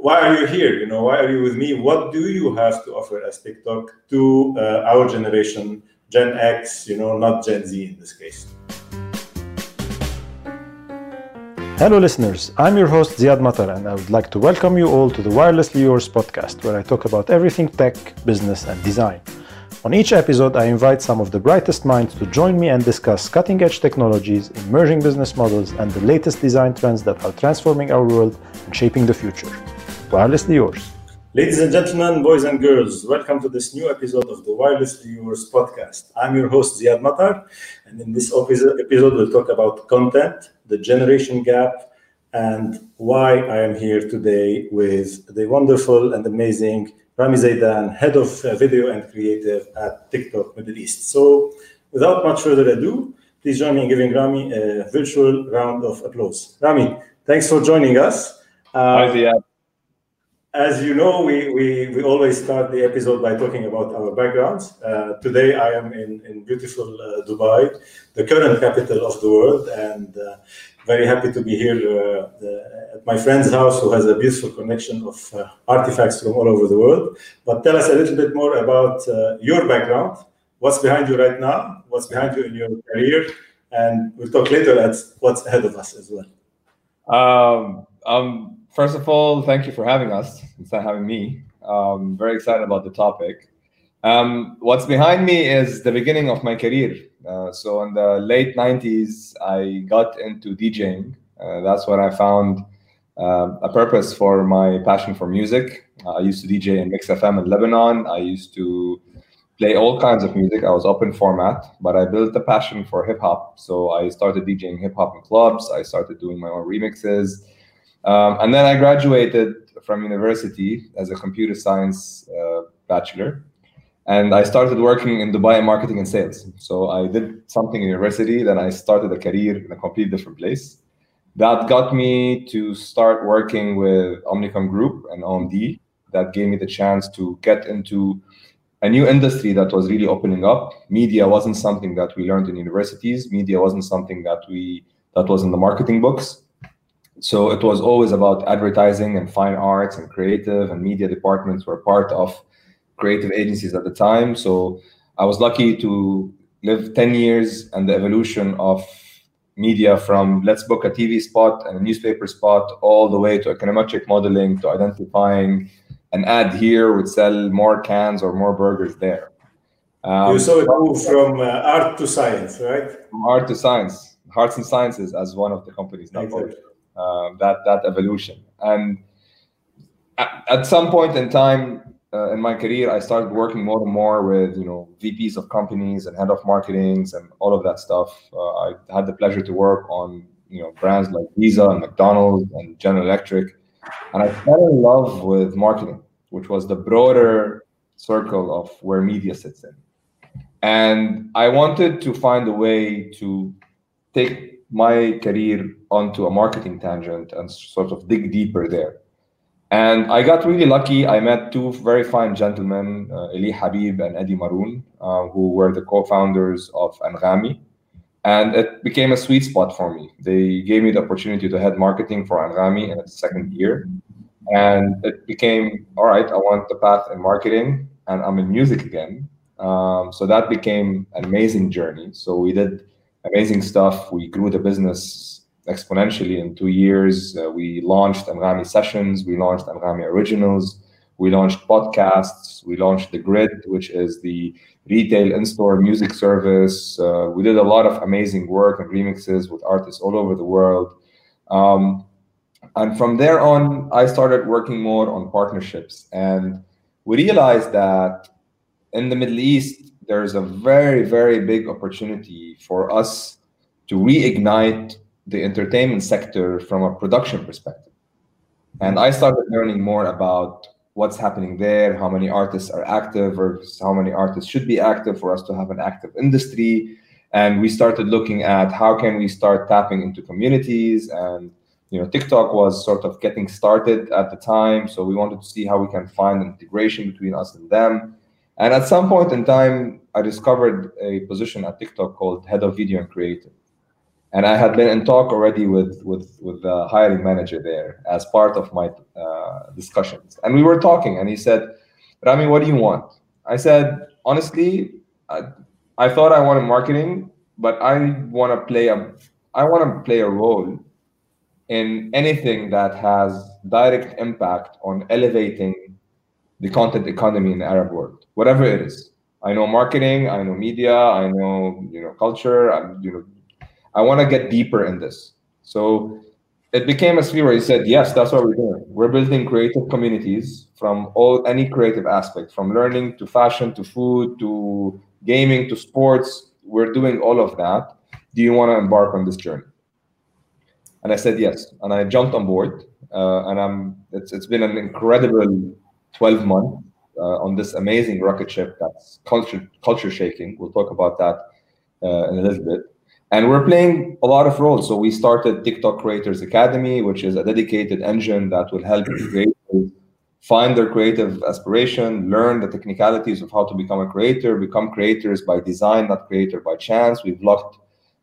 why are you here? You know, why are you with me? What do you have to offer as TikTok to uh, our generation, Gen X? You know, not Gen Z in this case. Hello, listeners. I'm your host Ziad Matar, and I would like to welcome you all to the Wirelessly Yours podcast, where I talk about everything tech, business, and design. On each episode, I invite some of the brightest minds to join me and discuss cutting edge technologies, emerging business models, and the latest design trends that are transforming our world and shaping the future. Wirelessly yours. Ladies and gentlemen, boys and girls, welcome to this new episode of the Wirelessly Yours podcast. I'm your host, Ziad Matar, and in this episode, we'll talk about content, the generation gap, and why I am here today with the wonderful and amazing Rami Zaidan, head of uh, video and creative at TikTok Middle East. So, without much further ado, please join me in giving Rami a virtual round of applause. Rami, thanks for joining us. Uh, Hi, As you know, we, we, we always start the episode by talking about our backgrounds. Uh, today, I am in, in beautiful uh, Dubai, the current capital of the world, and uh, very happy to be here uh, at my friend's house who has a beautiful connection of uh, artifacts from all over the world. But tell us a little bit more about uh, your background, what's behind you right now, what's behind you in your career, and we'll talk later at what's ahead of us as well. Um, um, first of all, thank you for having us instead of having me. Um, very excited about the topic. Um, what's behind me is the beginning of my career. Uh, so in the late 90s, I got into DJing. Uh, that's when I found uh, a purpose for my passion for music. I used to DJ in Mix FM in Lebanon. I used to play all kinds of music. I was open format, but I built a passion for hip hop. So I started DJing hip hop in clubs. I started doing my own remixes. Um, and then I graduated from university as a computer science uh, bachelor and I started working in Dubai in marketing and sales. So I did something in university, then I started a career in a completely different place. That got me to start working with Omnicom Group and OMD. That gave me the chance to get into a new industry that was really opening up. Media wasn't something that we learned in universities. Media wasn't something that we that was in the marketing books. So it was always about advertising and fine arts and creative and media departments were part of creative agencies at the time. So I was lucky to live 10 years and the evolution of media from let's book a TV spot and a newspaper spot all the way to econometric modeling to identifying an ad here would sell more cans or more burgers there. Um, you saw it move from uh, art to science, right? From art to science, arts and sciences as one of the companies. Exactly. Uh, that that evolution, and at, at some point in time, uh, in my career, I started working more and more with you know VPs of companies and head of marketings and all of that stuff. Uh, I had the pleasure to work on you know brands like Visa and McDonald's and General Electric, and I fell in love with marketing, which was the broader circle of where media sits in. And I wanted to find a way to take my career onto a marketing tangent and sort of dig deeper there. And I got really lucky. I met two very fine gentlemen, uh, Elie Habib and Eddy Maroun, uh, who were the co-founders of Anghami. And it became a sweet spot for me. They gave me the opportunity to head marketing for Anghami in its second year. And it became, all right, I want the path in marketing and I'm in music again. Um, so that became an amazing journey. So we did amazing stuff. We grew the business exponentially in two years. Uh, we launched Anghami Sessions, we launched Anghami Originals, we launched podcasts, we launched The Grid, which is the retail in store music service. Uh, we did a lot of amazing work and remixes with artists all over the world. Um, and from there on, I started working more on partnerships. And we realized that in the Middle East, there's a very, very big opportunity for us to reignite the entertainment sector from a production perspective. And I started learning more about what's happening there, how many artists are active, or how many artists should be active for us to have an active industry. And we started looking at how can we start tapping into communities and you know TikTok was sort of getting started at the time, so we wanted to see how we can find integration between us and them. And at some point in time, I discovered a position at TikTok called head of video and creative. And I had been in talk already with with with the hiring manager there as part of my uh, discussions. And we were talking, and he said, "Rami, what do you want?" I said, "Honestly, I, I thought I wanted marketing, but I want to play a I want to play a role in anything that has direct impact on elevating the content economy in the Arab world, whatever it is. I know marketing, I know media, I know you know culture, I'm, you know I want to get deeper in this. So it became a sphere he said, yes, that's what we're doing. We're building creative communities from all any creative aspect, from learning to fashion to food to gaming to sports. We're doing all of that. Do you want to embark on this journey? And I said yes, and I jumped on board. Uh, and I'm it's it's been an incredible 12 months uh, on this amazing rocket ship that's culture culture shaking. We'll talk about that uh, in a little bit. And we're playing a lot of roles. So we started TikTok Creators Academy, which is a dedicated engine that will help creators find their creative aspiration, learn the technicalities of how to become a creator, become creators by design, not creator by chance. We've locked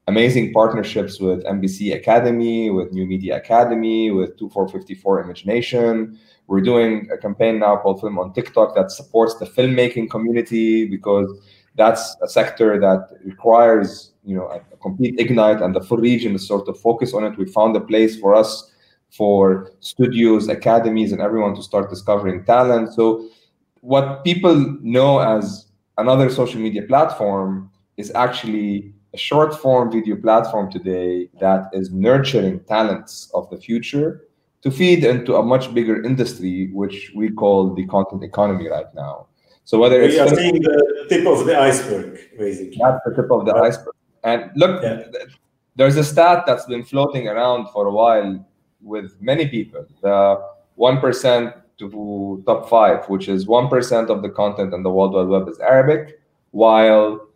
amazing partnerships with MBC Academy, with New Media Academy, with 2454 Imagination. We're doing a campaign now called Film on TikTok that supports the filmmaking community because that's a sector that requires you know a, complete ignite and the full region is sort of focus on it. We found a place for us for studios academies and everyone to start discovering talent. So what people know as another social media platform is actually a short form video platform today that is nurturing talents of the future to feed into a much bigger industry which we call the content economy right now. So whether we it's are seeing the tip of the iceberg basically. That's the tip of the uh, iceberg and look, yeah. there's a stat that's been floating around for a while with many people. The 1% to top five, which is 1% of the content on the World Wide Web is Arabic, while,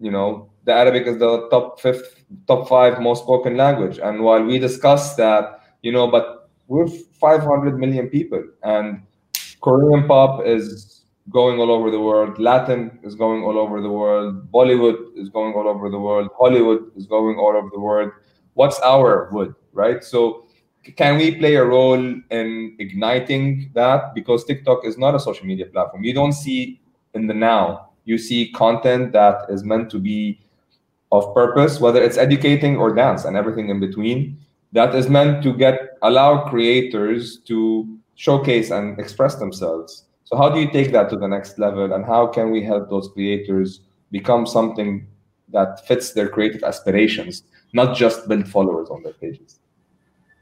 you know, the Arabic is the top fifth, top five most spoken language. And while we discuss that, you know, but we're 500 million people and Korean pop is going all over the world. Latin is going all over the world. Bollywood is going all over the world. Hollywood is going all over the world. What's our wood, right? So, can we play a role in igniting that? Because TikTok is not a social media platform. You don't see in the now, you see content that is meant to be of purpose, whether it's educating or dance and everything in between, that is meant to get allow creators to showcase and express themselves so how do you take that to the next level and how can we help those creators become something that fits their creative aspirations, not just build followers on their pages?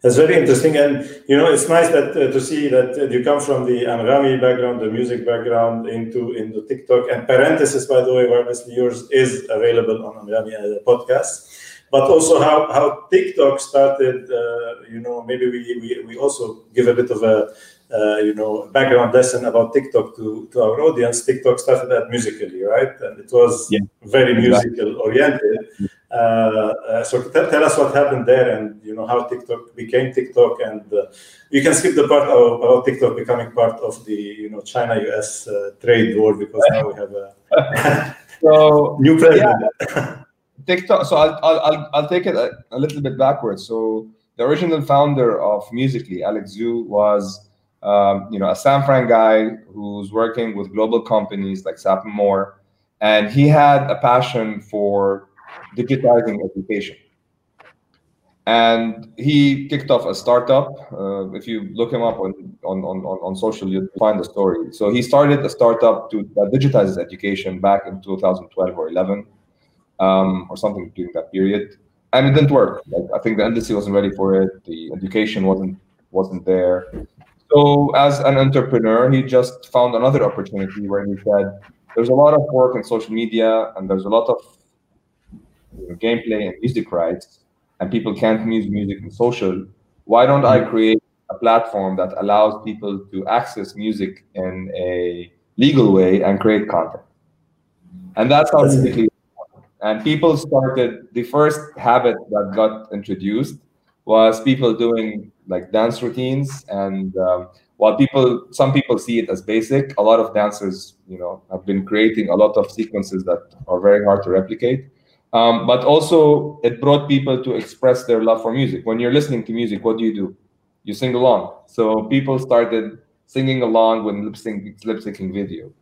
That's very interesting, and you know it's nice that uh, to see that uh, you come from the Anghami background, the music background, into into TikTok. And parenthesis, by the way, obviously yours is available on Anghami uh, podcast. But also how how TikTok started. Uh, you know, maybe we, we we also give a bit of a uh, you know, background lesson about TikTok to, to our audience, TikTok started at Musical.ly, right? And it was yeah. very musical oriented. Uh, uh, so tell, tell, us what happened there and, you know, how TikTok became TikTok. And uh, you can skip the part of, about TikTok becoming part of the, you know, China-US uh, trade war because now we have a so, new president. Yeah. TikTok. So I'll, I'll, I'll take it a, a little bit backwards. So the original founder of Musical.ly, Alex Zhu, was um, you know, a San Fran guy who's working with global companies like SAP and more, and he had a passion for digitizing education. And he kicked off a startup. Uh, if you look him up on, on, on, on social, you'll find the story. So he started a startup to uh, digitize education back in 2012 or 11, um, or something during that period. And it didn't work. Like, I think the industry wasn't ready for it. The education wasn't wasn't there. So, as an entrepreneur, he just found another opportunity where he said, "There's a lot of work in social media, and there's a lot of you know, gameplay and music rights, and people can't use music in social. Why don't I mm-hmm. create a platform that allows people to access music in a legal way and create content?" And that's how basically. And people started. The first habit that got introduced was people doing like dance routines and um, while people some people see it as basic a lot of dancers you know have been creating a lot of sequences that are very hard to replicate Um, but also, it brought people to express their love for music. When you're listening to music, what do you do? You sing along. So people started singing along with lip lip syncing video.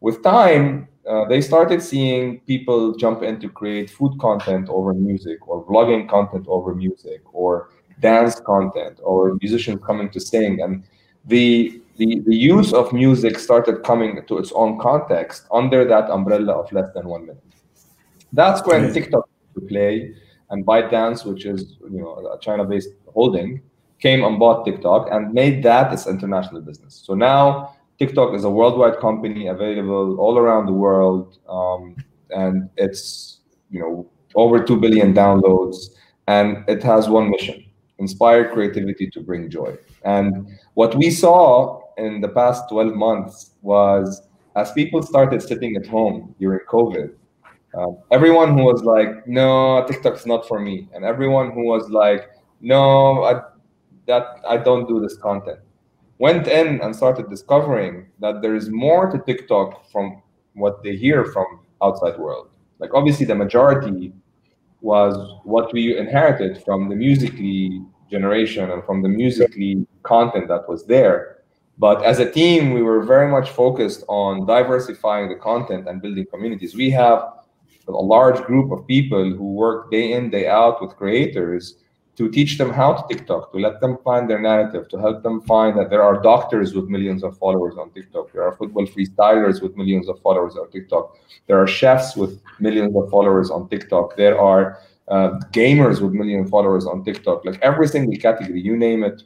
With time, uh, they started seeing people jump in to create food content over music, or vlogging content over music, or dance content, or musicians coming to sing. And the the, the use of music started coming to its own context under that umbrella of less than one minute. That's when TikTok to play and ByteDance, which is you know a China-based holding, came and bought TikTok and made that its international business. So now TikTok is a worldwide company available all around the world, um, and it's you know over two billion downloads, and it has one mission: inspire creativity to bring joy. And what we saw in the past 12 months was as people started sitting at home during COVID, um, everyone who was like, no, TikTok's not for me. And everyone who was like, no, I, that I don't do this content, went in and started discovering that there is more to TikTok from what they hear from outside world. Like obviously the majority was what we inherited from the Musical.ly generation and from the Musical.ly content that was there but as a team, we were very much focused on diversifying the content and building communities. We have a large group of people who work day in, day out with creators to teach them how to TikTok, to let them find their narrative, to help them find that there are doctors with millions of followers on TikTok. There are football freestylers with millions of followers on TikTok. There are chefs with millions of followers on TikTok. There are uh, gamers with million followers on TikTok. Like every single category, you name it,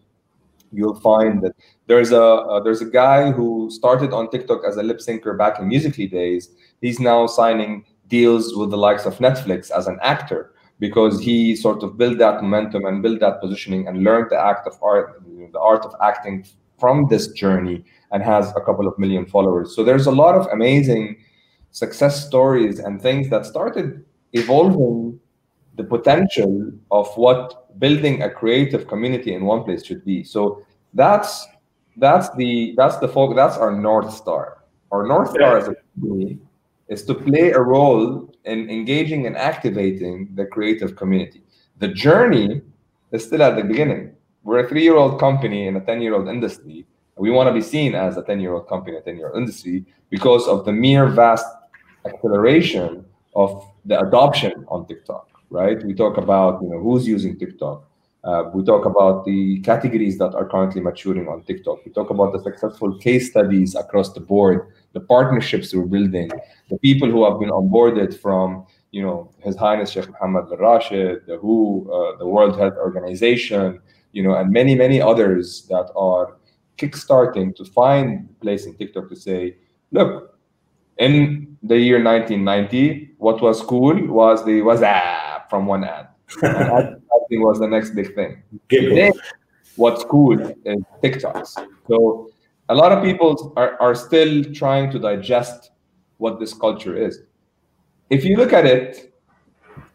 you'll find that there's a uh, there's a guy who started on TikTok as a lip syncer back in Musical.ly days. He's now signing deals with the likes of Netflix as an actor because he sort of built that momentum and built that positioning and learned the act of art, the art of acting from this journey and has a couple of million followers. So there's a lot of amazing success stories and things that started evolving the potential of what building a creative community in one place should be. So that's that's the that's the folk that's our north star. Our north star yeah. as a company is to play a role in engaging and activating the creative community. The journey is still at the beginning. We're a three-year-old company in a 10-year-old industry. We want to be seen as a 10-year-old company, a 10-year-old industry, because of the mere vast acceleration of the adoption on TikTok, right? We talk about you know who's using TikTok, uh, we talk about the categories that are currently maturing on TikTok. We talk about the successful case studies across the board, the partnerships we're building, the people who have been onboarded from, you know, His Highness Sheikh Mohammed bin Rashid, the WHO, uh, the World Health Organization, you know, and many, many others that are kickstarting to find a place in TikTok to say, look, in the year 1990, what was cool was the WhatsApp from one ad. was the next big thing. Then, what's cool is TikToks. So a lot of people are, are still trying to digest what this culture is. If you look at it,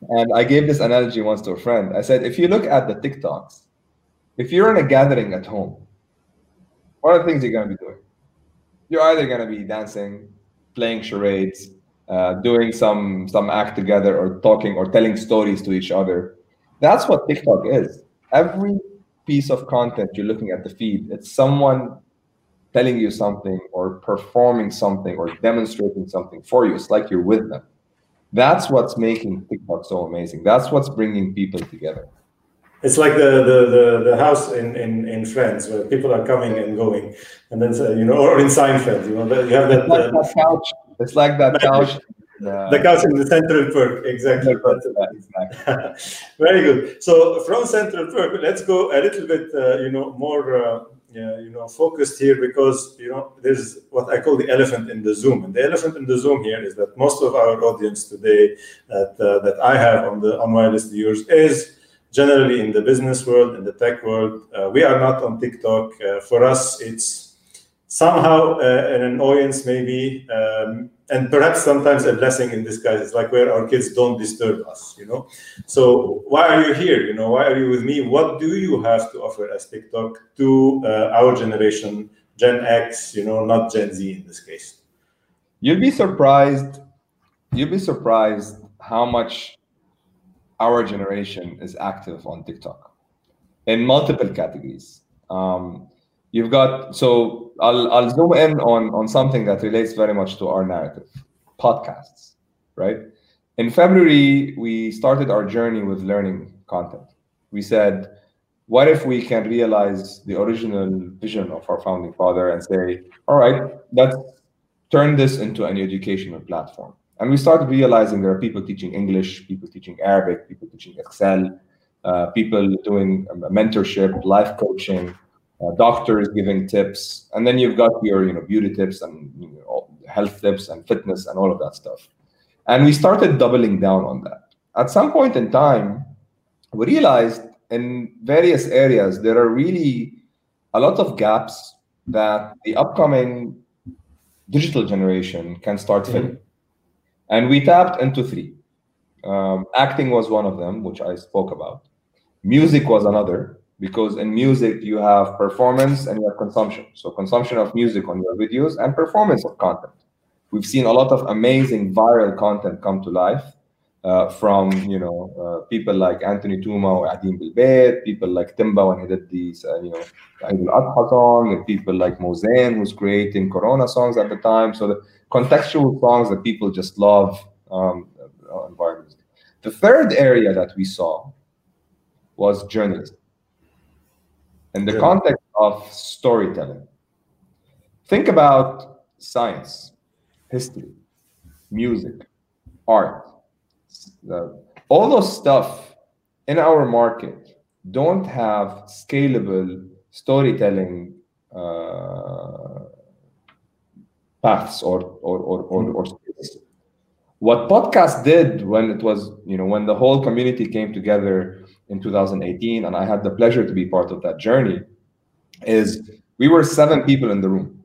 and I gave this analogy once to a friend, I said, if you look at the TikToks, if you're in a gathering at home, what are the things you're going to be doing? You're either going to be dancing, playing charades, uh, doing some some act together, or talking or telling stories to each other, that's what TikTok is. Every piece of content you're looking at the feed, it's someone telling you something or performing something or demonstrating something for you. It's like you're with them. That's what's making TikTok so amazing. That's what's bringing people together. It's like the the the, the house in, in in Friends where people are coming and going, and then you know, or in Seinfeld, you know, you have that, like that couch. It's like that couch the couch in the Central Perk, exactly. exactly. Very good. So from Central Perk, let's go a little bit, uh, you know, more, uh, yeah, you know, focused here because you know there's what I call the elephant in the Zoom, and the elephant in the Zoom here is that most of our audience today that uh, that I have on the on Wirelessly Yours is generally in the business world, in the tech world. Uh, we are not on TikTok. Uh, for us, it's somehow uh, an annoyance, maybe. Um, and perhaps sometimes a blessing in disguise. It's like where our kids don't disturb us, you know. So why are you here? You know, why are you with me? What do you have to offer as TikTok to uh, our generation, Gen X? You know, not Gen Z in this case. You'll be surprised. You'll be surprised how much our generation is active on TikTok in multiple categories. Um, you've got so I'll I'll zoom in on on something that relates very much to our narrative, podcasts, right? In February, we started our journey with learning content. We said, what if we can realize the original vision of our founding father and say, all right, let's turn this into an educational platform. And we started realizing there are people teaching English, people teaching Arabic, people teaching Excel, uh, people doing mentorship, life coaching, uh, doctors giving tips, and then you've got your you know beauty tips and you know, health tips and fitness and all of that stuff. And we started doubling down on that. At some point in time, we realized in various areas there are really a lot of gaps that the upcoming digital generation can start filling. Mm-hmm. And we tapped into three. Um, acting was one of them, which I spoke about. Music was another, because in music you have performance and you have consumption. So consumption of music on your videos and performance of content. We've seen a lot of amazing viral content come to life uh, from you know uh, people like Anthony Tuma or Adim Bilbet, people like Timba when he did these uh, you know Eid al-Adha song, and people like Mozain who's creating Corona songs at the time. So the contextual songs that people just love um, environments. The third area that we saw was journalism in the yeah. context of storytelling. Think about science, history, music, art. Uh, all those stuff in our market don't have scalable storytelling uh, paths or or or, or, or. What podcast did when it was, you know, when the whole community came together in 2018, and I had the pleasure to be part of that journey, is we were seven people in the room.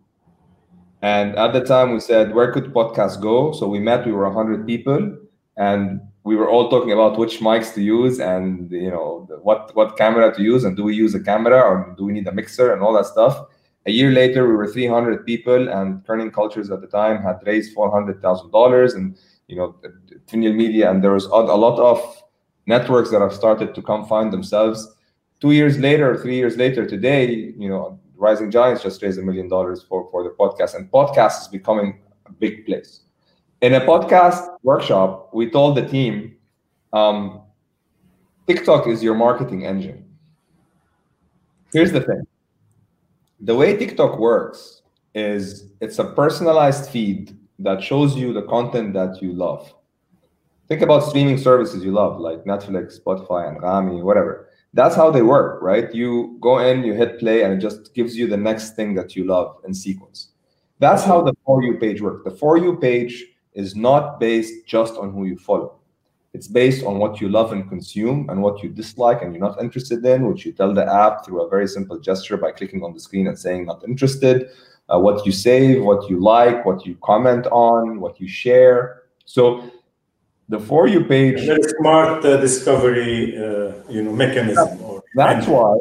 And at the time, we said, where could podcasts go? So we met, we were 100 people, and we were all talking about which mics to use and you know what what camera to use and do we use a camera or do we need a mixer and all that stuff a year later we were 300 people and Kerning Cultures at the time had raised $400000 and you know Tinial media and there was a lot of networks that have started to come find themselves. Two years later, three years later, today, you know, Rising Giants just raised a million dollars for, for the podcast, and podcast is becoming a big place. In a podcast workshop, we told the team, um, TikTok is your marketing engine. Here's the thing the way TikTok works is it's a personalized feed that shows you the content that you love think about streaming services you love, like Netflix, Spotify, and Rami, whatever. That's how they work, right? You go in, you hit play, and it just gives you the next thing that you love in sequence. That's how the For You page works. The For You page is not based just on who you follow. It's based on what you love and consume and what you dislike and you're not interested in, which you tell the app through a very simple gesture by clicking on the screen and saying not interested, uh, what you save, what you like, what you comment on, what you share. So the for you page very smart uh, discovery uh, you know mechanism that's why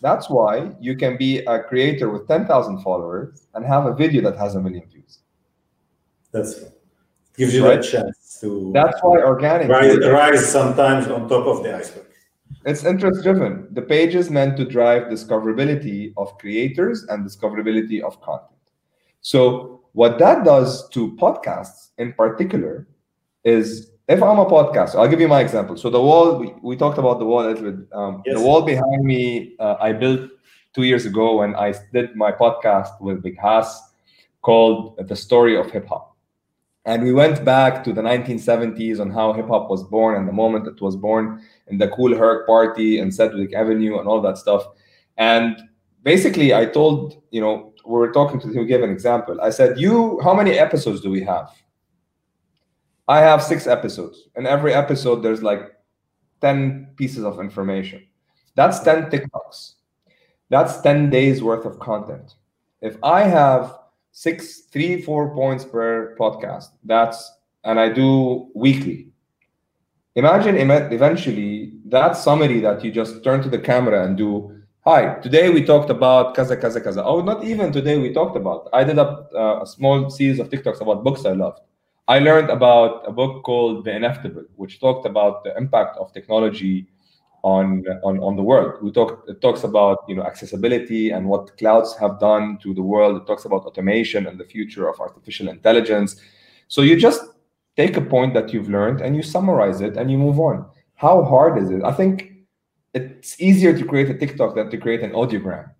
that's why you can be a creator with 10,000 followers and have a video that has a million views. That's gives you right? that chance to that's why organic rise, rise sometimes on top of the iceberg. It's interest driven the page is meant to drive discoverability of creators and discoverability of content. So what that does to podcasts in particular is if I'm a podcast, I'll give you my example. So the wall, we, we talked about the wall a little bit. Um, yes. The wall behind me, uh, I built two years ago when I did my podcast with Big Haas called The Story of Hip Hop. And we went back to the 1970s on how hip hop was born and the moment it was born in the Kool Herc party and Sedgwick Avenue and all that stuff. And basically, I told, you know, we were talking to him, gave an example. I said, You, how many episodes do we have? I have six episodes. and every episode, there's like 10 pieces of information. That's 10 TikToks. That's 10 days worth of content. If I have six, three, four points per podcast, that's, and I do weekly. Imagine eventually that summary that you just turn to the camera and do. Hi, today we talked about kaza, kaza, kaza. Oh, not even today we talked about. I did a, uh, a small series of TikToks about books I loved I learned about a book called The Inevitable, which talked about the impact of technology on on, on the world. We talk it talks about you know accessibility and what clouds have done to the world. It talks about automation and the future of artificial intelligence. So you just take a point that you've learned and you summarize it and you move on. How hard is it? I think it's easier to create a TikTok than to create an audiogram.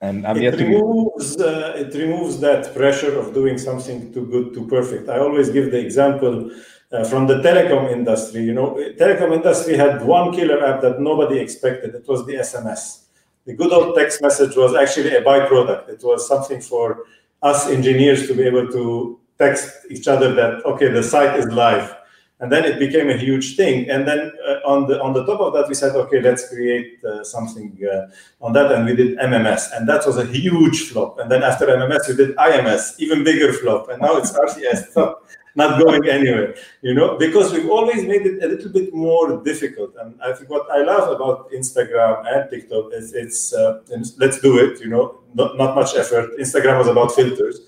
And I'm it yet to removes uh, it removes that pressure of doing something too good too perfect. I always give the example uh, from the telecom industry. You know, telecom industry had one killer app that nobody expected. It was the SMS. The good old text message was actually a byproduct. It was something for us engineers to be able to text each other that okay, the site is live and then it became a huge thing. And then uh, on the on the top of that we said okay let's create uh, something uh, on that. And we did mms and that was a huge flop. And then after mms we did ims even bigger flop. And now it's rcs not going anywhere you know? Because we've always made it a little bit more difficult. And i think what i love about instagram and tiktok is it's uh, let's do it you know? Not, not much effort. Instagram was about filters.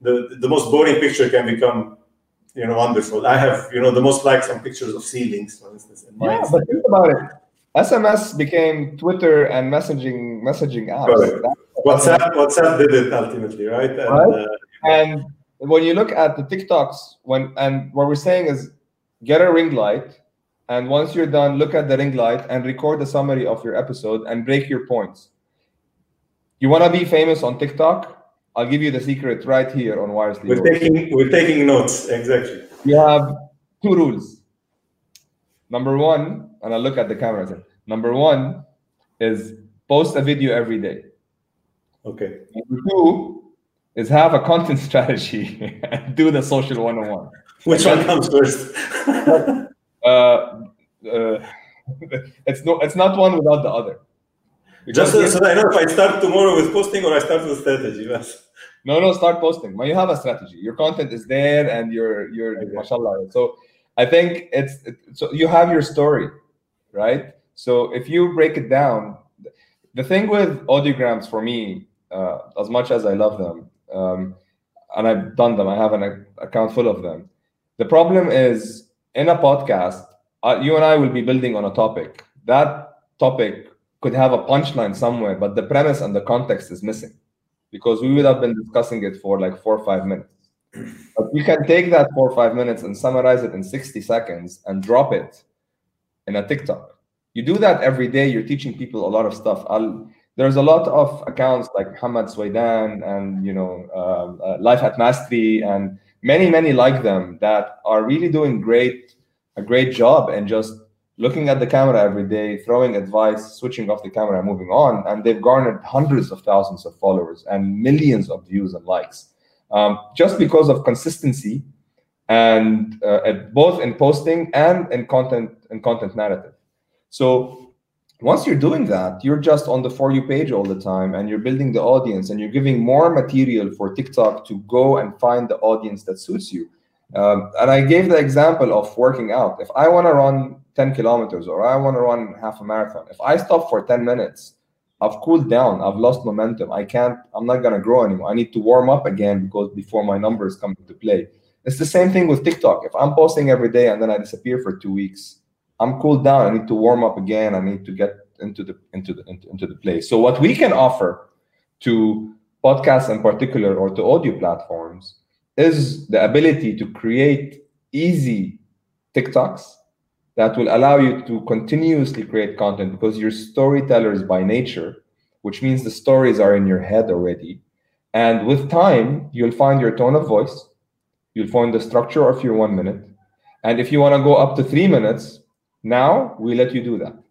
The, the most boring picture can become you know, wonderful. I have, you know, the most likes on pictures of ceilings, for instance. In yeah, but think about it. SMS became Twitter and messaging messaging apps. WhatsApp, WhatsApp did it ultimately, right? And, right? Uh, and when you look at the TikToks, when and what we're saying is get a ring light, and once you're done, look at the ring light and record the summary of your episode and break your points. You want to be famous on TikTok? I'll give you the secret right here on Wirelessly. We're taking we're taking notes exactly. You have two rules. Number one, and I look at the camera. Say, number one is post a video every day. Okay. Number two is have a content strategy and do the social one on one. Which one comes first? uh, uh, it's no, it's not one without the other. Just so, so I know if I start tomorrow with posting or I start with strategy. Yes. No, no, start posting. When you have a strategy, your content is there, and you're you're okay. mashallah. So I think it's it, so you have your story, right? So if you break it down, the thing with audiograms for me, uh, as much as I love them, um, and I've done them, I have an account full of them. The problem is in a podcast, uh, you and I will be building on a topic. That topic could have a punchline somewhere, but the premise and the context is missing because we would have been discussing it for like four or five minutes. But you can take that four or five minutes and summarize it in 60 seconds and drop it in a TikTok. You do that every day, you're teaching people a lot of stuff. I'll, there's a lot of accounts like Muhammad Swaidan and you know uh, uh, Life at Mastery and many many like them that are really doing great a great job and just looking at the camera every day, throwing advice, switching off the camera, moving on. And they've garnered hundreds of thousands of followers and millions of views and likes um, just because of consistency and uh, both in posting and in content and content narrative. So once you're doing that, you're just on the for you page all the time and you're building the audience and you're giving more material for TikTok to go and find the audience that suits you. Um, and I gave the example of working out. If I want to run 10 kilometers or I want to run half a marathon, if I stop for 10 minutes, I've cooled down, I've lost momentum. I can't, I'm not going to grow anymore. I need to warm up again because before my numbers come into play. It's the same thing with TikTok. If I'm posting every day and then I disappear for two weeks, I'm cooled down. I need to warm up again. I need to get into the into the into, into the play. So what we can offer to podcasts in particular or to audio platforms is the ability to create easy TikToks that will allow you to continuously create content because you're storytellers by nature, which means the stories are in your head already. And with time, you'll find your tone of voice, you'll find the structure of your one minute. And if you want to go up to three minutes, now we let you do that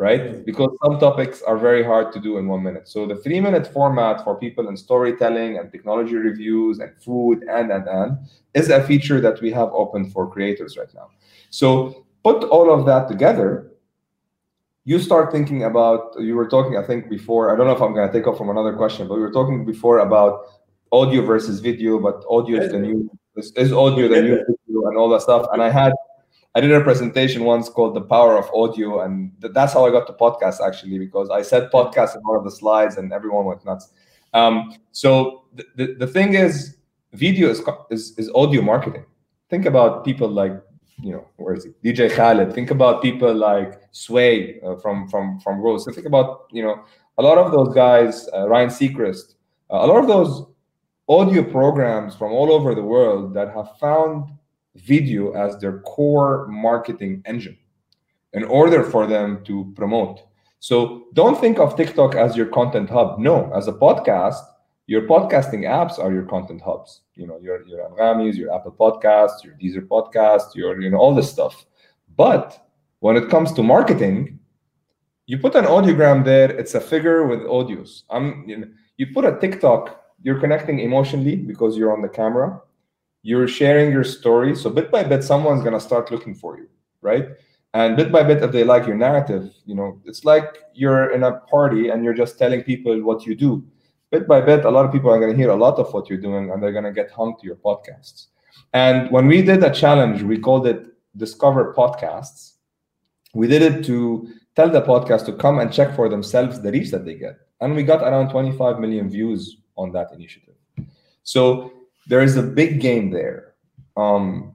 right? Mm-hmm. Because some topics are very hard to do in one minute. So the three minute format for people in storytelling and technology reviews and food and and and is a feature that we have open for creators right now. So put all of that together. You start thinking about. You were talking, I think, before. I don't know if I'm going to take off from another question, but we were talking before about audio versus video. But audio is the new is, is audio the new video and all that stuff. And I had I did a presentation once called "The Power of Audio," and th- that's how I got to podcast actually because I said podcast in one of the slides, and everyone went nuts. Um, so the, the, the thing is, video is, is is audio marketing. think about people like you know where is it dj khaled think about people like sway uh, from from from rose think about you know a lot of those guys uh, ryan seacrest uh, a lot of those audio programs from all over the world that have found video as their core marketing engine in order for them to promote so don't think of tiktok as your content hub no as a podcast your podcasting apps are your content hubs. You know, your your Anghami's, your Apple Podcasts, your Deezer Podcast, your you know all this stuff. But when it comes to marketing, you put an audiogram there. It's a figure with audios. I'm you, know, you put a TikTok. You're connecting emotionally because you're on the camera. You're sharing your story. So bit by bit, someone's gonna start looking for you, right? And bit by bit, if they like your narrative, you know, it's like you're in a party and you're just telling people what you do bit by bit, a lot of people are to hear a lot of what you're doing and they're to get hung to your podcasts. And when we did a challenge, we called it Discover Podcasts. We did it to tell the podcast to come and check for themselves the reach that they get. And we got around 25 million views on that initiative. So there is a big game there. Um,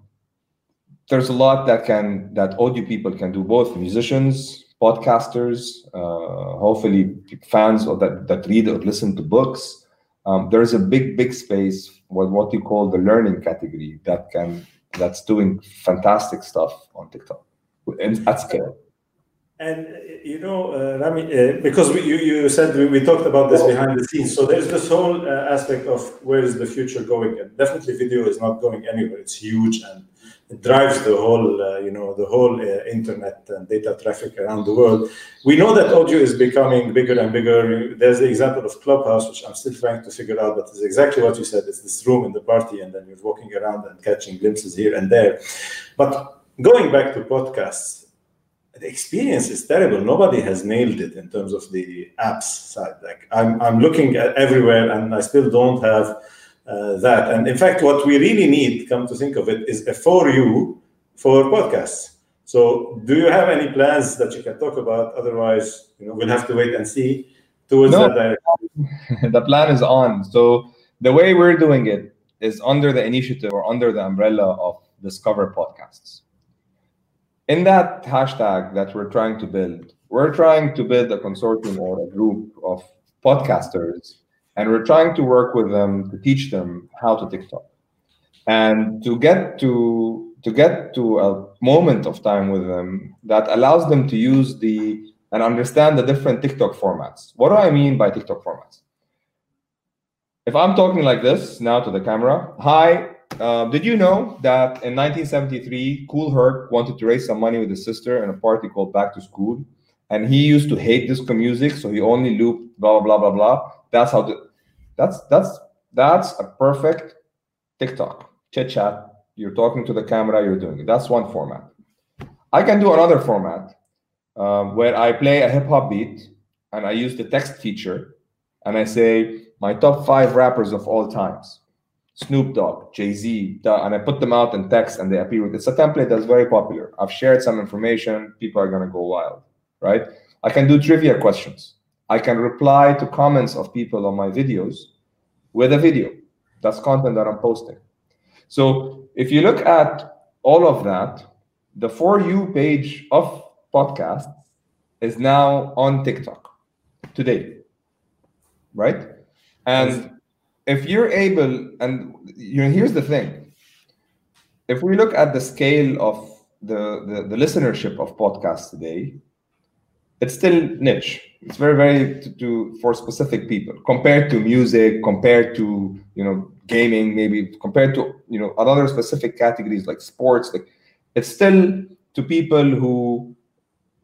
there's a lot that can that audio people can do, both musicians, podcasters, uh, hopefully fans or that, that read or listen to books. Um, there's a big, big space with what you call the learning category that can that's doing fantastic stuff on TikTok and at scale. And you know, uh, Rami, uh, because we, you, you said we, we, talked about this behind the scenes. So there's this whole uh, aspect of where is the future going, and definitely video is not going anywhere. It's huge and it drives the whole, uh, you know, the whole uh, internet and data traffic around the world. We know that audio is becoming bigger and bigger. There's the example of Clubhouse, which I'm still trying to figure out, but it's exactly what you said. It's this room in the party, and then you're walking around and catching glimpses here and there. But going back to podcasts, the experience is terrible. Nobody has nailed it in terms of the apps side. Like I'm, I'm looking at everywhere, and I still don't have uh, that. And in fact, what we really need, come to think of it, is a for you for podcasts. So, do you have any plans that you can talk about? Otherwise, you know, we'll have to wait and see towards no, that direction. the plan is on. So, the way we're doing it is under the initiative or under the umbrella of Discover Podcasts. In that hashtag that we're trying to build, we're trying to build a consortium or a group of podcasters and we're trying to work with them to teach them how to TikTok, and to get to to get to a moment of time with them that allows them to use the and understand the different TikTok formats. What do I mean by TikTok formats? If I'm talking like this now to the camera, hi, uh, did you know that in 1973, Kool Herc wanted to raise some money with his sister in a party called Back to School? And he used to hate disco music, so he only looped blah, blah, blah, blah, blah. That's how the, that's that's that's a perfect TikTok chit chat. You're talking to the camera. You're doing it. That's one format. I can do another format um, where I play a hip hop beat and I use the text feature and I say my top five rappers of all times. Snoop Dogg, Jay Z, and I put them out in text and they appear with it's a template that's very popular. I've shared some information, people are gonna go wild, right? I can do trivia questions. I can reply to comments of people on my videos with a video. That's content that I'm posting. So if you look at all of that, the For You page of podcast is now on TikTok today, right? And if you're able, and you know, here's the thing: if we look at the scale of the, the, the listenership of podcasts today, it's still niche. It's very, very to, to, for specific people compared to music, compared to you know gaming, maybe compared to you know other specific categories like sports. Like it's still to people who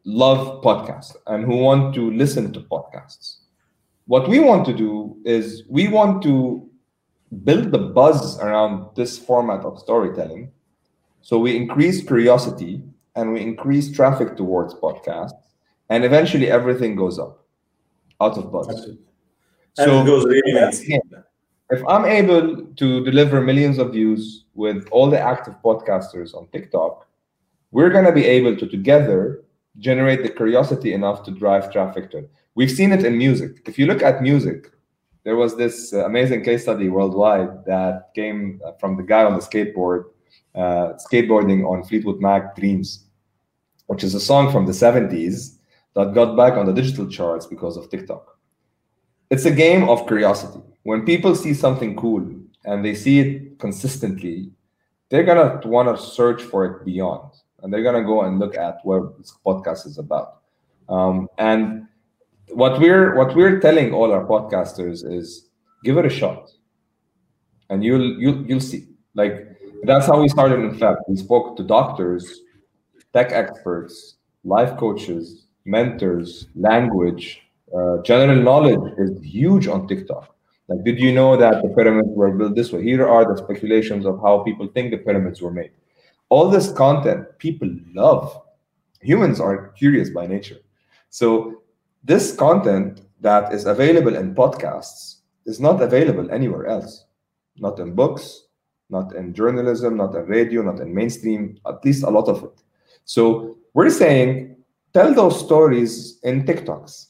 love podcasts and who want to listen to podcasts. What we want to do is we want to build the buzz around this format of storytelling. So we increase curiosity and we increase traffic towards podcasts and eventually everything goes up out of budget. So it goes really if I'm able to deliver millions of views with all the active podcasters on TikTok, we're going to be able to together generate the curiosity enough to drive traffic to it. We've seen it in music. If you look at music, there was this uh, amazing case study worldwide that came uh, from the guy on the skateboard uh, skateboarding on Fleetwood Mac Dreams, which is a song from the 70s that got back on the digital charts because of TikTok. It's a game of curiosity. When people see something cool and they see it consistently, they're gonna want to search for it beyond, and they're gonna go and look at what this podcast is about. Um, and what we're what we're telling all our podcasters is give it a shot, and you'll you'll you'll see. Like that's how we started. In fact, we spoke to doctors, tech experts, life coaches, mentors, language, uh, general knowledge is huge on TikTok. Like, did you know that the pyramids were built this way? Here are the speculations of how people think the pyramids were made. All this content people love. Humans are curious by nature. So, this content that is available in podcasts is not available anywhere else, not in books, not in journalism, not in radio, not in mainstream, at least a lot of it. So, we're saying tell those stories in TikToks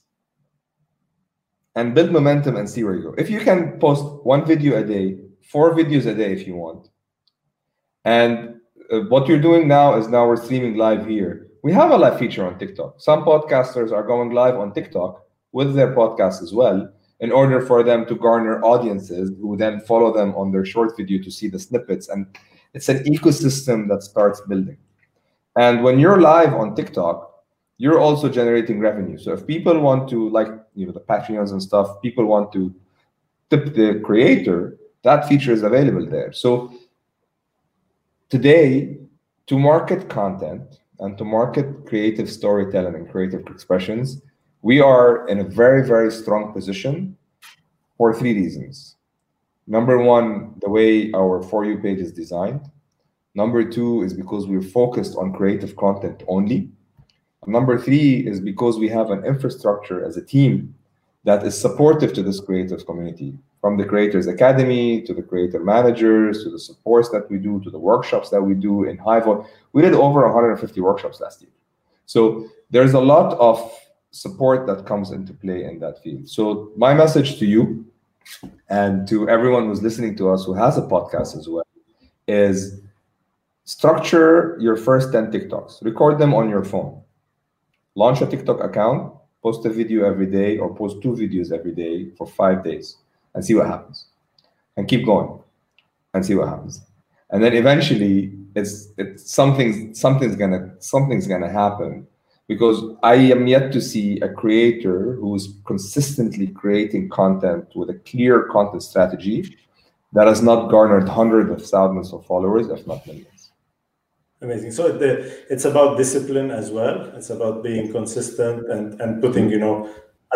and build momentum and see where you go. If you can post one video a day, four videos a day if you want, and uh, what you're doing now is now we're streaming live here. We have a live feature on TikTok. Some podcasters are going live on TikTok with their podcast as well in order for them to garner audiences who then follow them on their short video to see the snippets. And it's an ecosystem that starts building. And when you're live on TikTok, you're also generating revenue. So if people want to, like you know, the Patreons and stuff, people want to tip the creator, that feature is available there. So today, to market content and to market creative storytelling and creative expressions, we are in a very, very strong position for three reasons. Number one, the way our For You page is designed. Number two is because we're focused on creative content only. Number three is because we have an infrastructure as a team that is supportive to this creative community, from the Creators Academy to the creator managers to the supports that we do to the workshops that we do in Hivo. We did over 150 workshops last year. So there's a lot of support that comes into play in that field. So my message to you and to everyone who's listening to us who has a podcast as well is structure your first 10 TikToks, record them on your phone launch a TikTok account, post a video every day, or post two videos every day for five days and see what happens. And keep going and see what happens. And then eventually it's it's something something's gonna something's gonna happen because I am yet to see a creator who's consistently creating content with a clear content strategy that has not garnered hundreds of thousands of followers, if not millions. Amazing. So the, it's about discipline as well. It's about being consistent and, and putting, you know,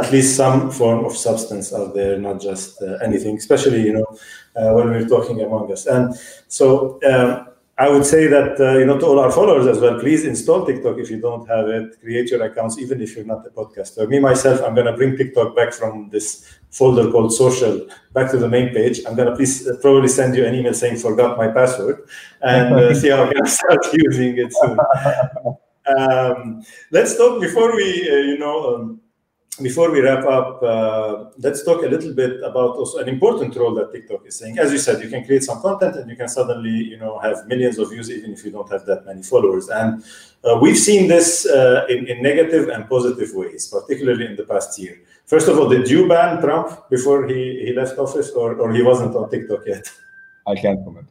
at least some form of substance out there, not just uh, anything, especially, you know, uh, when we're talking among us. And so um, I would say that uh, you know to all our followers as well, please install TikTok if you don't have it. Create your accounts, even if you're not a podcaster. Me myself, I'm gonna bring TikTok back from this folder called social back to the main page. I'm gonna please uh, probably send you an email saying forgot my password and uh, see how I can start using it soon. Um, let's talk before we, uh, you know. Um, before we wrap up, uh, let's talk a little bit about also an important role that TikTok is saying. As you said, you can create some content and you can suddenly, you know, have millions of views even if you don't have that many followers. And uh, we've seen this uh, in, in negative and positive ways, particularly in the past year. First of all, did you ban Trump before he, he left office, or, or he wasn't on TikTok yet? I can't comment.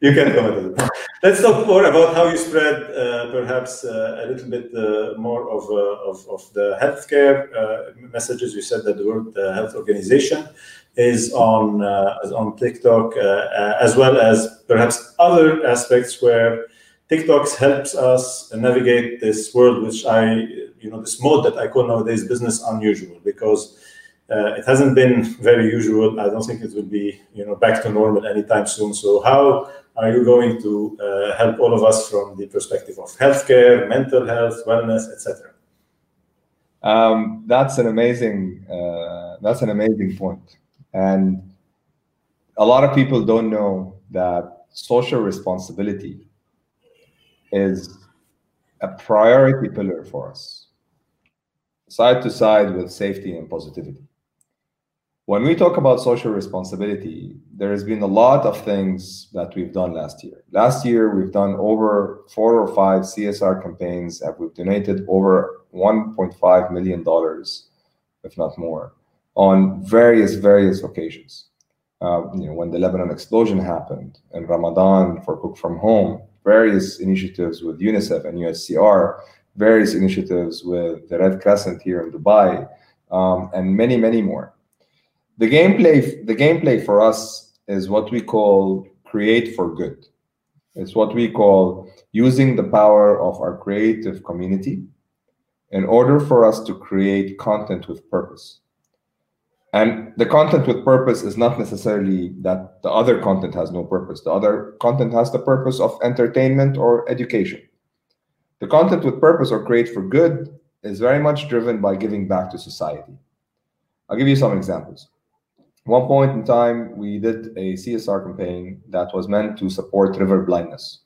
You can comment on it. Let's talk more about how you spread uh, perhaps uh, a little bit uh, more of, uh, of, of, the healthcare uh, messages. You said that the World uh, Health Organization is on, on TikTok, as well as perhaps other aspects where TikTok helps us navigate this world, which I, you know, this mode that I call nowadays business unusual, because uh, it hasn't been very usual. I don't think it will be, you know, back to normal anytime soon. So how are you going to uh, help all of us from the perspective of healthcare, mental health, wellness, etc.? Um, that's an amazing uh, that's an amazing point, and a lot of people don't know that social responsibility is a priority pillar for us, side to side with safety and positivity. When we talk about social responsibility, there has been a lot of things that we've done last year. Last year, we've done over four or five CSR campaigns, and we've donated over $1.5 million, if not more, on various, various occasions. Uh, you know, when the Lebanon explosion happened, and Ramadan for Cook from Home, various initiatives with UNICEF and USCR, various initiatives with the Red Crescent here in Dubai, um, and many, many more. The gameplay, the gameplay for us is what we call create for good. It's what we call using the power of our creative community in order for us to create content with purpose. And the content with purpose is not necessarily that the other content has no purpose. The other content has the purpose of entertainment or education. The content with purpose or create for good is very much driven by giving back to society. I'll give you some examples. One point in time, we did a CSR campaign that was meant to support river blindness.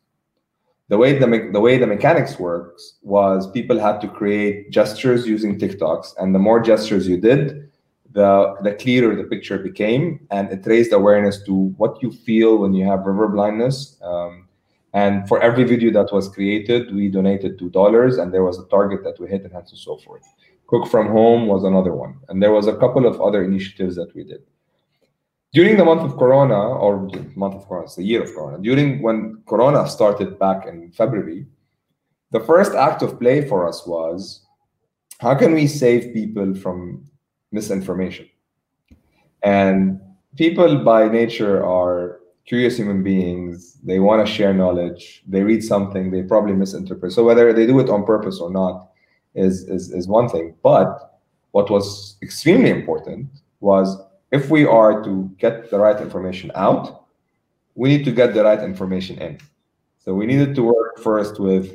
The way the, the way the mechanics works was people had to create gestures using TikToks, and the more gestures you did, the, the clearer the picture became, and it raised awareness to what you feel when you have river blindness. Um, and for every video that was created, we donated two dollars, and there was a target that we hit, and and so forth. Cook from home was another one, and there was a couple of other initiatives that we did. During the month of Corona, or month of Corona, it's the year of Corona. During when Corona started back in February, the first act of play for us was, how can we save people from misinformation? And people by nature are curious human beings. They want to share knowledge. They read something, they probably misinterpret. So whether they do it on purpose or not is, is, is one thing. But what was extremely important was if we are to get the right information out, we need to get the right information in. So we needed to work first with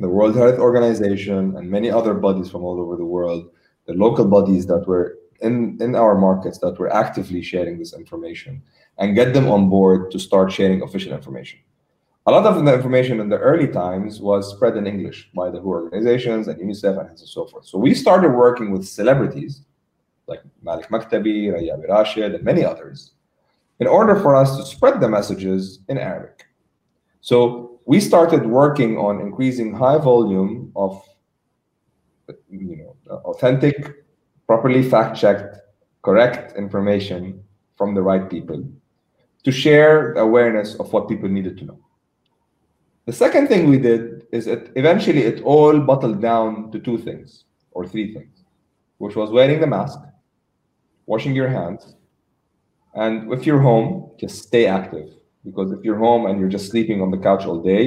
the World Health Organization and many other bodies from all over the world, the local bodies that were in, in our markets that were actively sharing this information and get them on board to start sharing official information. A lot of the information in the early times was spread in English by the WHO organizations and UNICEF and so forth. So we started working with celebrities like Malik Maktabi, Raya Rashid, and many others, in order for us to spread the messages in Arabic. So we started working on increasing high volume of you know, authentic, properly fact-checked, correct information from the right people to share the awareness of what people needed to know. The second thing we did is that eventually it all bottled down to two things or three things, which was wearing the mask, washing your hands, and if you're home, just stay active because if you're home and you're just sleeping on the couch all day,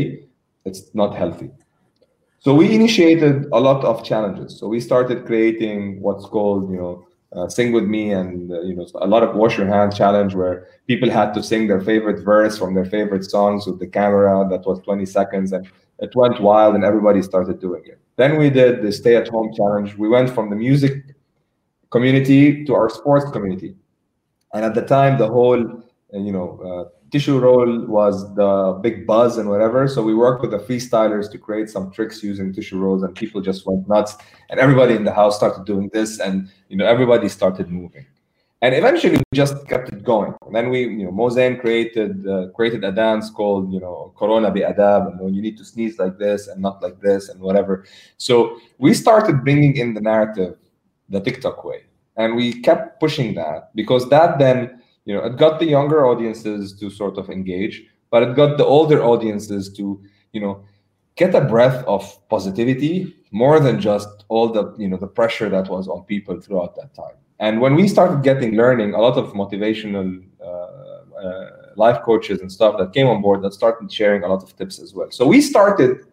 it's not healthy. So we initiated a lot of challenges. So we started creating what's called, you know, uh, sing with me and uh, you know a lot of wash your hands challenge where people had to sing their favorite verse from their favorite songs with the camera that was 20 seconds and it went wild and everybody started doing it then we did the stay at home challenge we went from the music community to our sports community and at the time the whole uh, you know uh, tissue roll was the big buzz and whatever. So we worked with the freestylers to create some tricks using tissue rolls, and people just went nuts. And everybody in the house started doing this, and you know everybody started moving. And eventually, we just kept it going. And then we, you know, Mozain created uh, created a dance called, you know, Corona bi adab, and you, know, you need to sneeze like this and not like this and whatever. So we started bringing in the narrative, the TikTok way, and we kept pushing that because that then you know it got the younger audiences to sort of engage but it got the older audiences to you know get a breath of positivity more than just all the you know the pressure that was on people throughout that time. And when we started getting learning a lot of motivational uh, uh, life coaches and stuff that came on board that started sharing a lot of tips as well. So we started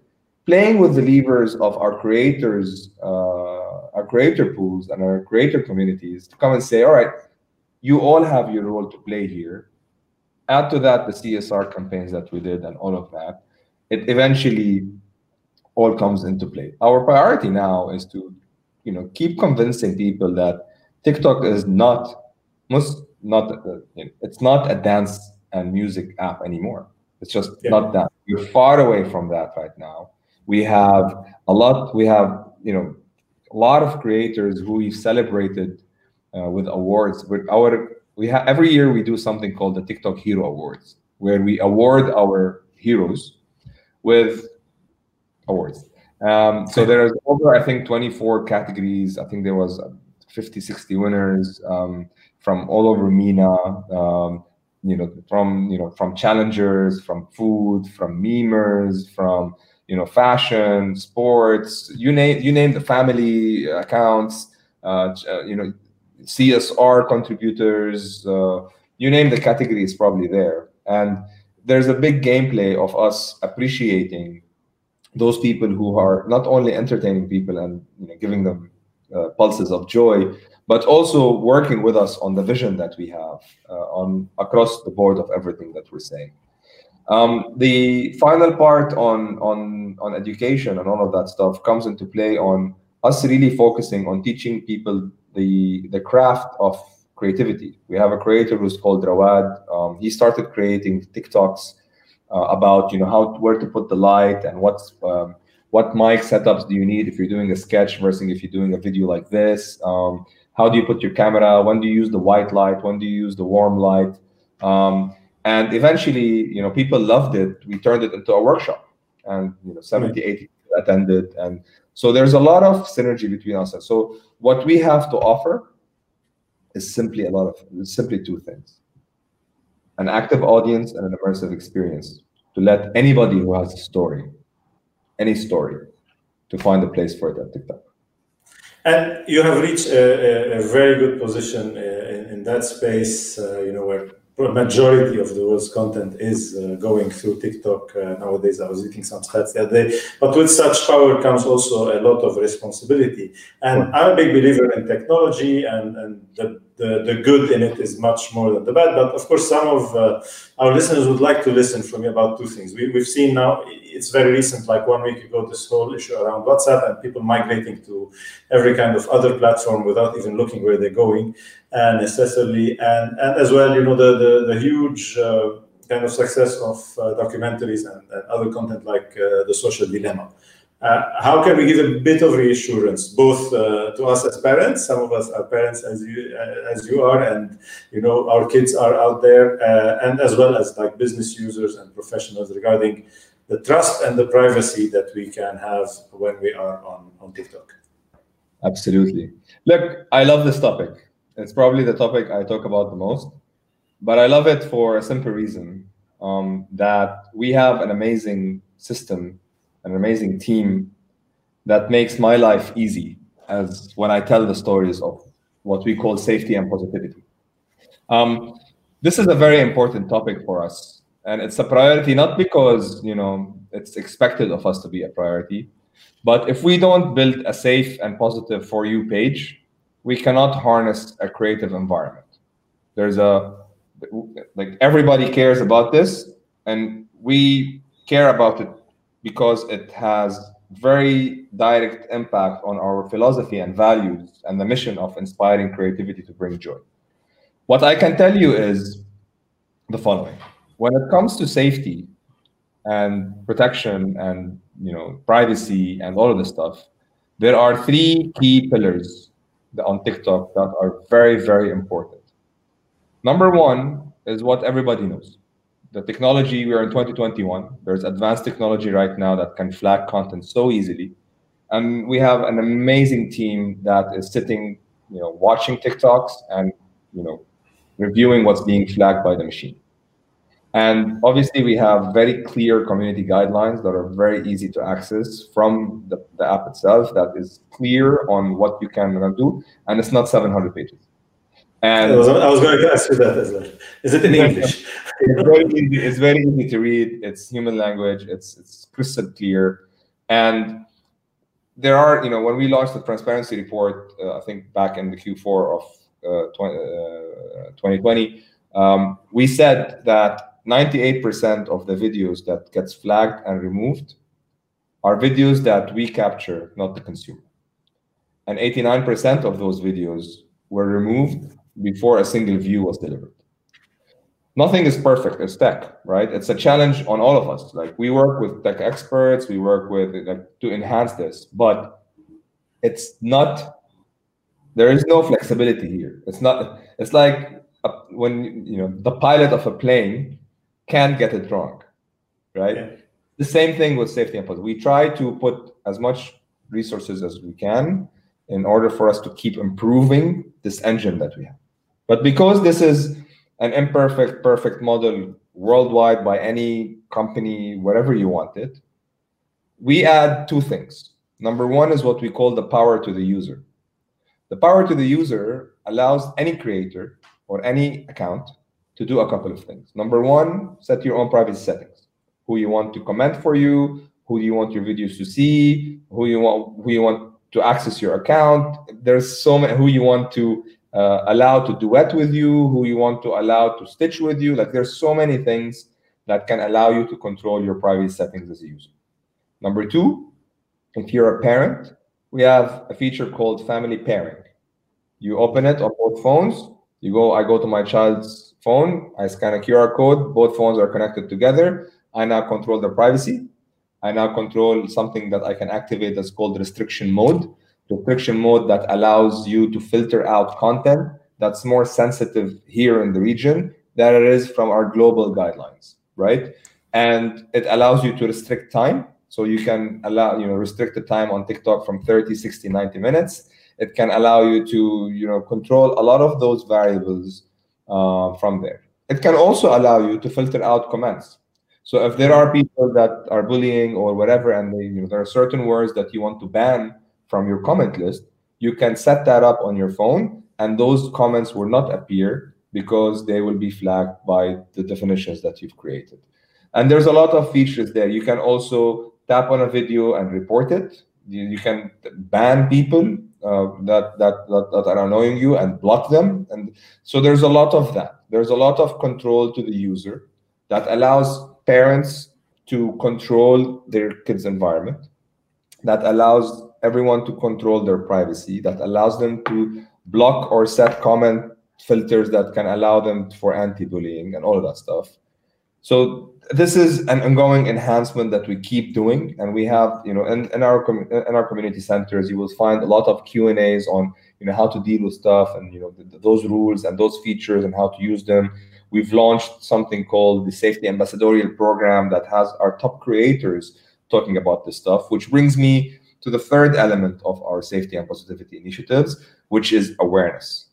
playing with the levers of our creators uh, our creator pools and our creator communities to come and say all right you all have your role to play here. Add to that the CSR campaigns that we did and all of that. It eventually all comes into play. Our priority now is to, you know, keep convincing people that TikTok is not most not uh, it's not a dance and music app anymore. It's just yeah. not that. We're far away from that right now. We have a lot. We have you know a lot of creators who we've celebrated uh, with awards. With our we have every year we do something called the TikTok Hero Awards, where we award our heroes with awards. Um, so there's over I think 24 categories. I think there was 50, 60 winners um, from all over MENA. Um, you know, from you know, from challengers, from food, from memers, from you know, fashion, sports. You name you name the family accounts. Uh, uh you know, CSR contributors. Uh, you name the category is probably there, and there's a big gameplay of us appreciating those people who are not only entertaining people and you know, giving them uh, pulses of joy, but also working with us on the vision that we have uh, on across the board of everything that we're saying. Um, the final part on on on education and all of that stuff comes into play on us really focusing on teaching people the the craft of creativity. We have a creator who's called Rawad. Um, he started creating TikToks uh, about you know how where to put the light and what's um, what mic setups do you need if you're doing a sketch versus if you're doing a video like this. Um, how do you put your camera? When do you use the white light? When do you use the warm light? Um, and eventually, you know, people loved it. We turned it into a workshop, and you know, 70, 80 people attended, and so there's a lot of synergy between us. And so what we have to offer is simply a lot of simply two things: an active audience and an immersive experience to let anybody who has a story, any story, to find a place for it at TikTok. And you have reached a, a, a very good position uh, in, in that space, uh, you know, where majority of the world's content is uh, going through TikTok uh, nowadays. I was reading some stats the other day. But with such power comes also a lot of responsibility. And I'm a big believer in technology, and, and the, the, the good in it is much more than the bad. But of course, some of uh, our listeners would like to listen from you about two things. We, we've seen now, it's very recent, like one week ago, this whole issue around WhatsApp and people migrating to every kind of other platform without even looking where they're going uh, necessarily. And, and as well, you know, the, the, the huge uh, kind of success of uh, documentaries and, and, other content like uh, The Social Dilemma. Uh, how can we give a bit of reassurance both uh, to us as parents some of us are parents as you uh, as you are and you know our kids are out there uh, and as well as like business users and professionals regarding the trust and the privacy that we can have when we are on on tiktok. Absolutely. Look i love this topic. It's probably the topic i talk about the most but i love it for a simple reason um, that we have an amazing system an amazing team that makes my life easy as when I tell the stories of what we call safety and positivity. Um, this is a very important topic for us, and it's a priority not because you know it's expected of us to be a priority, but if we don't build a safe and positive for you page, we cannot harness a creative environment. There's a like everybody cares about this, and we care about it because it has very direct impact on our philosophy and values and the mission of inspiring creativity to bring joy. What I can tell you is the following. When it comes to safety and protection and you know privacy and all of this stuff, there are three key pillars on TikTok that are very, very important. Number one is what everybody knows. The technology we are in 2021 there's advanced technology right now that can flag content so easily. And we have an amazing team that is sitting you know watching tiktoks and you know reviewing what's being flagged by the machine and obviously we have very clear community guidelines that are very easy to access from the, the app itself that is clear on what you can do and it's not 700 pages and I was, I was, going to ask you that as well. Is it in English? it's very easy. It's very easy to read. It's human language. It's it's crystal clear, and there are you know when we launched the transparency report, uh, I think back in the Q4 of uh, 20, uh, 2020, um, we said that 98% of the videos that gets flagged and removed are videos that we capture, not the consumer, and 89% of those videos were removed before a single view was delivered. Nothing is perfect as tech, right? It's a challenge on all of us. Like we work with tech experts, we work with like to enhance this, but it's not There is no flexibility here. It's not. It's like a, when you know the pilot of a plane can't get it wrong, right? Yeah. The same thing with safety and policy. We try to put as much resources as we can in order for us to keep improving this engine that we have. But because this is an imperfect, perfect model worldwide by any company, whatever you want it, we add two things. Number one is what we call the power to the user. The power to the user allows any creator or any account to do a couple of things. Number one, set your own privacy settings. Who you want to comment for you, who you want your videos to see, who you want who you want to access your account. There's so many who you want to uh, allow to duet with you, who you want to allow to stitch with you. Like there's so many things that can allow you to control your privacy settings as a user. Number two, if you're a parent, we have a feature called family pairing. You open it on both phones. You go, I go to my child's phone, I scan a QR code, both phones are connected together. I now control the privacy. I now control something that I can activate that's called restriction mode. Restriction mode that allows you to filter out content that's more sensitive here in the region than it is from our global guidelines, right? And it allows you to restrict time. So you can allow, you know, restrict the time on TikTok from 30, 60, 90 minutes. It can allow you to, you know, control a lot of those variables uh, from there. It can also allow you to filter out comments. So if there are people that are bullying or whatever, and they, you know, there are certain words that you want to ban from your comment list, you can set that up on your phone, and those comments will not appear because they will be flagged by the definitions that you've created. And there's a lot of features there. You can also tap on a video and report it. You, you can ban people uh, that, that, that that are annoying you and block them. And so there's a lot of that. There's a lot of control to the user that allows parents to control their kids' environment, that allows everyone to control their privacy, that allows them to block or set comment filters that can allow them for anti-bullying and all of that stuff. So this is an ongoing enhancement that we keep doing, and we have, you know, in, in our in our community centers, you will find a lot of Q and A's on, you know, how to deal with stuff and you know those rules and those features and how to use them. We've launched something called the Safety Ambassadorial Program that has our top creators talking about this stuff, which brings me to the third element of our safety and positivity initiatives, which is awareness.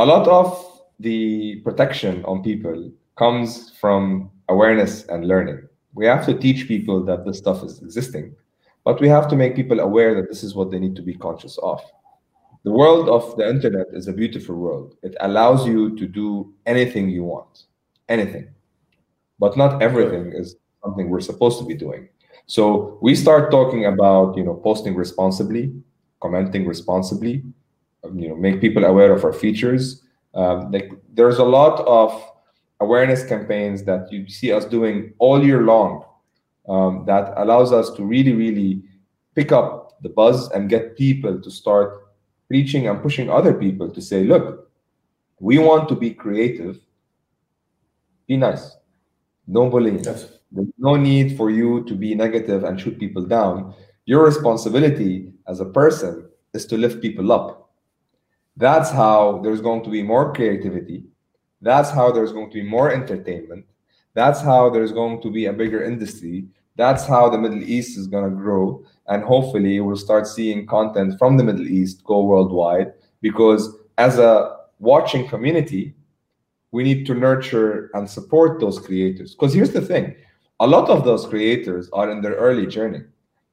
A lot of the protection on people comes from awareness and learning. We have to teach people that this stuff is existing, but we have to make people aware that this is what they need to be conscious of the world of the internet is a beautiful world. It allows you to do anything you want, anything. But not everything is something we're supposed to be doing. So we start talking about, you know, posting responsibly, commenting responsibly, um, you know, make people aware of our features. Um, like there's a lot of awareness campaigns that you see us doing all year long um, that allows us to really, really pick up the buzz and get people to start preaching and pushing other people to say, look, we want to be creative. Be nice. Don't bully. Yes. There's no need for you to be negative and shoot people down. Your responsibility as a person is to lift people up. That's how there's going to be more creativity. That's how there's going to be more entertainment. That's how there's going to be a bigger industry. That's how the Middle East is going to grow and hopefully we'll start seeing content from the Middle East go worldwide because as a watching community, we need to nurture and support those creators. Because here's the thing a lot of those creators are in their early journey.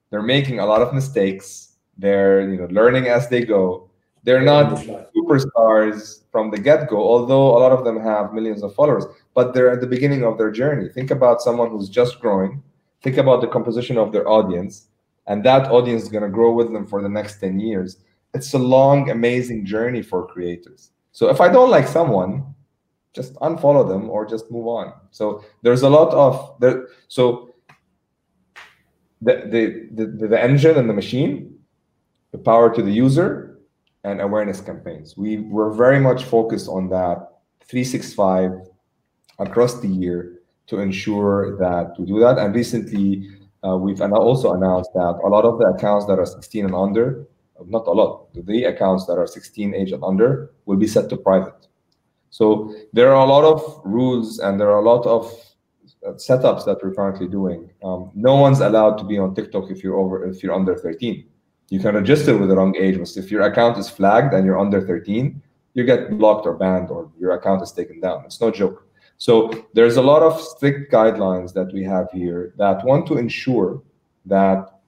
They're making a lot of mistakes. They're you know learning as they go. They're not superstars from the get-go, although a lot of them have millions of followers, but they're at the beginning of their journey. Think about someone who's just growing. Think about the composition of their audience and that audience is going to grow with them for the next 10 years it's a long amazing journey for creators so if i don't like someone just unfollow them or just move on so there's a lot of there so the, the the the engine and the machine the power to the user and awareness campaigns we were very much focused on that 365 across the year to ensure that we do that and recently uh, we've also announced that a lot of the accounts that are 16 and under not a lot, the accounts that are 16 age and under will be set to private. So there are a lot of rules and there are a lot of uh, setups that we're currently doing. Um, no one's allowed to be on TikTok if you're over if you're under 13. You can register with the wrong age, but if your account is flagged and you're under 13, you get blocked or banned or your account is taken down. It's no joke. So there's a lot of strict guidelines that we have here that want to ensure that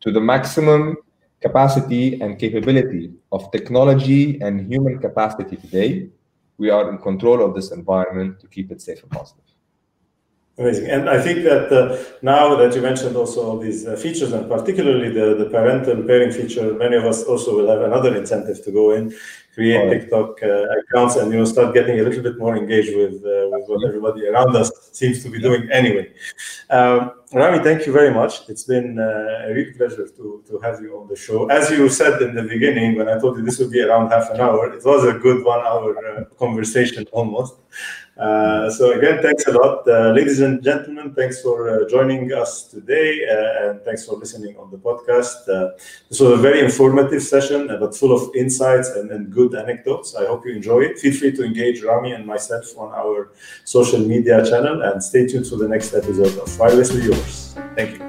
to the maximum capacity and capability of technology and human capacity today, we are in control of this environment to keep it safe and positive. Amazing. And I think that uh, now that you mentioned also all these uh, features, and particularly the, the parental pairing feature, many of us also will have another incentive to go in, create right. TikTok uh, accounts, and you know start getting a little bit more engaged with, uh, with what everybody around us seems to be doing anyway. Um, Rami, thank you very much. It's been uh, a real pleasure to, to have you on the show. As you said in the beginning, when I told you this would be around half an hour, it was a good one hour uh, conversation almost. Uh, so again, thanks a lot, uh, ladies and gentlemen. Thanks for uh, joining us today, uh, and thanks for listening on the podcast. Uh, this was a very informative session, but full of insights and, and, good anecdotes. I hope you enjoy it. Feel free to engage Rami and myself on our social media channel, and stay tuned for the next episode of Wirelessly Yours. Thank you.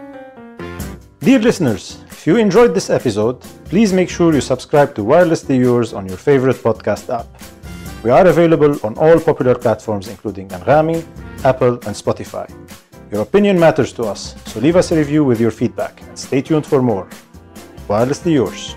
Dear listeners, if you enjoyed this episode, please make sure you subscribe to Wirelessly Yours on your favorite podcast app. We are available on all popular platforms including Anghami, Apple, and Spotify. Your opinion matters to us, so leave us a review with your feedback and stay tuned for more. Wirelessly yours.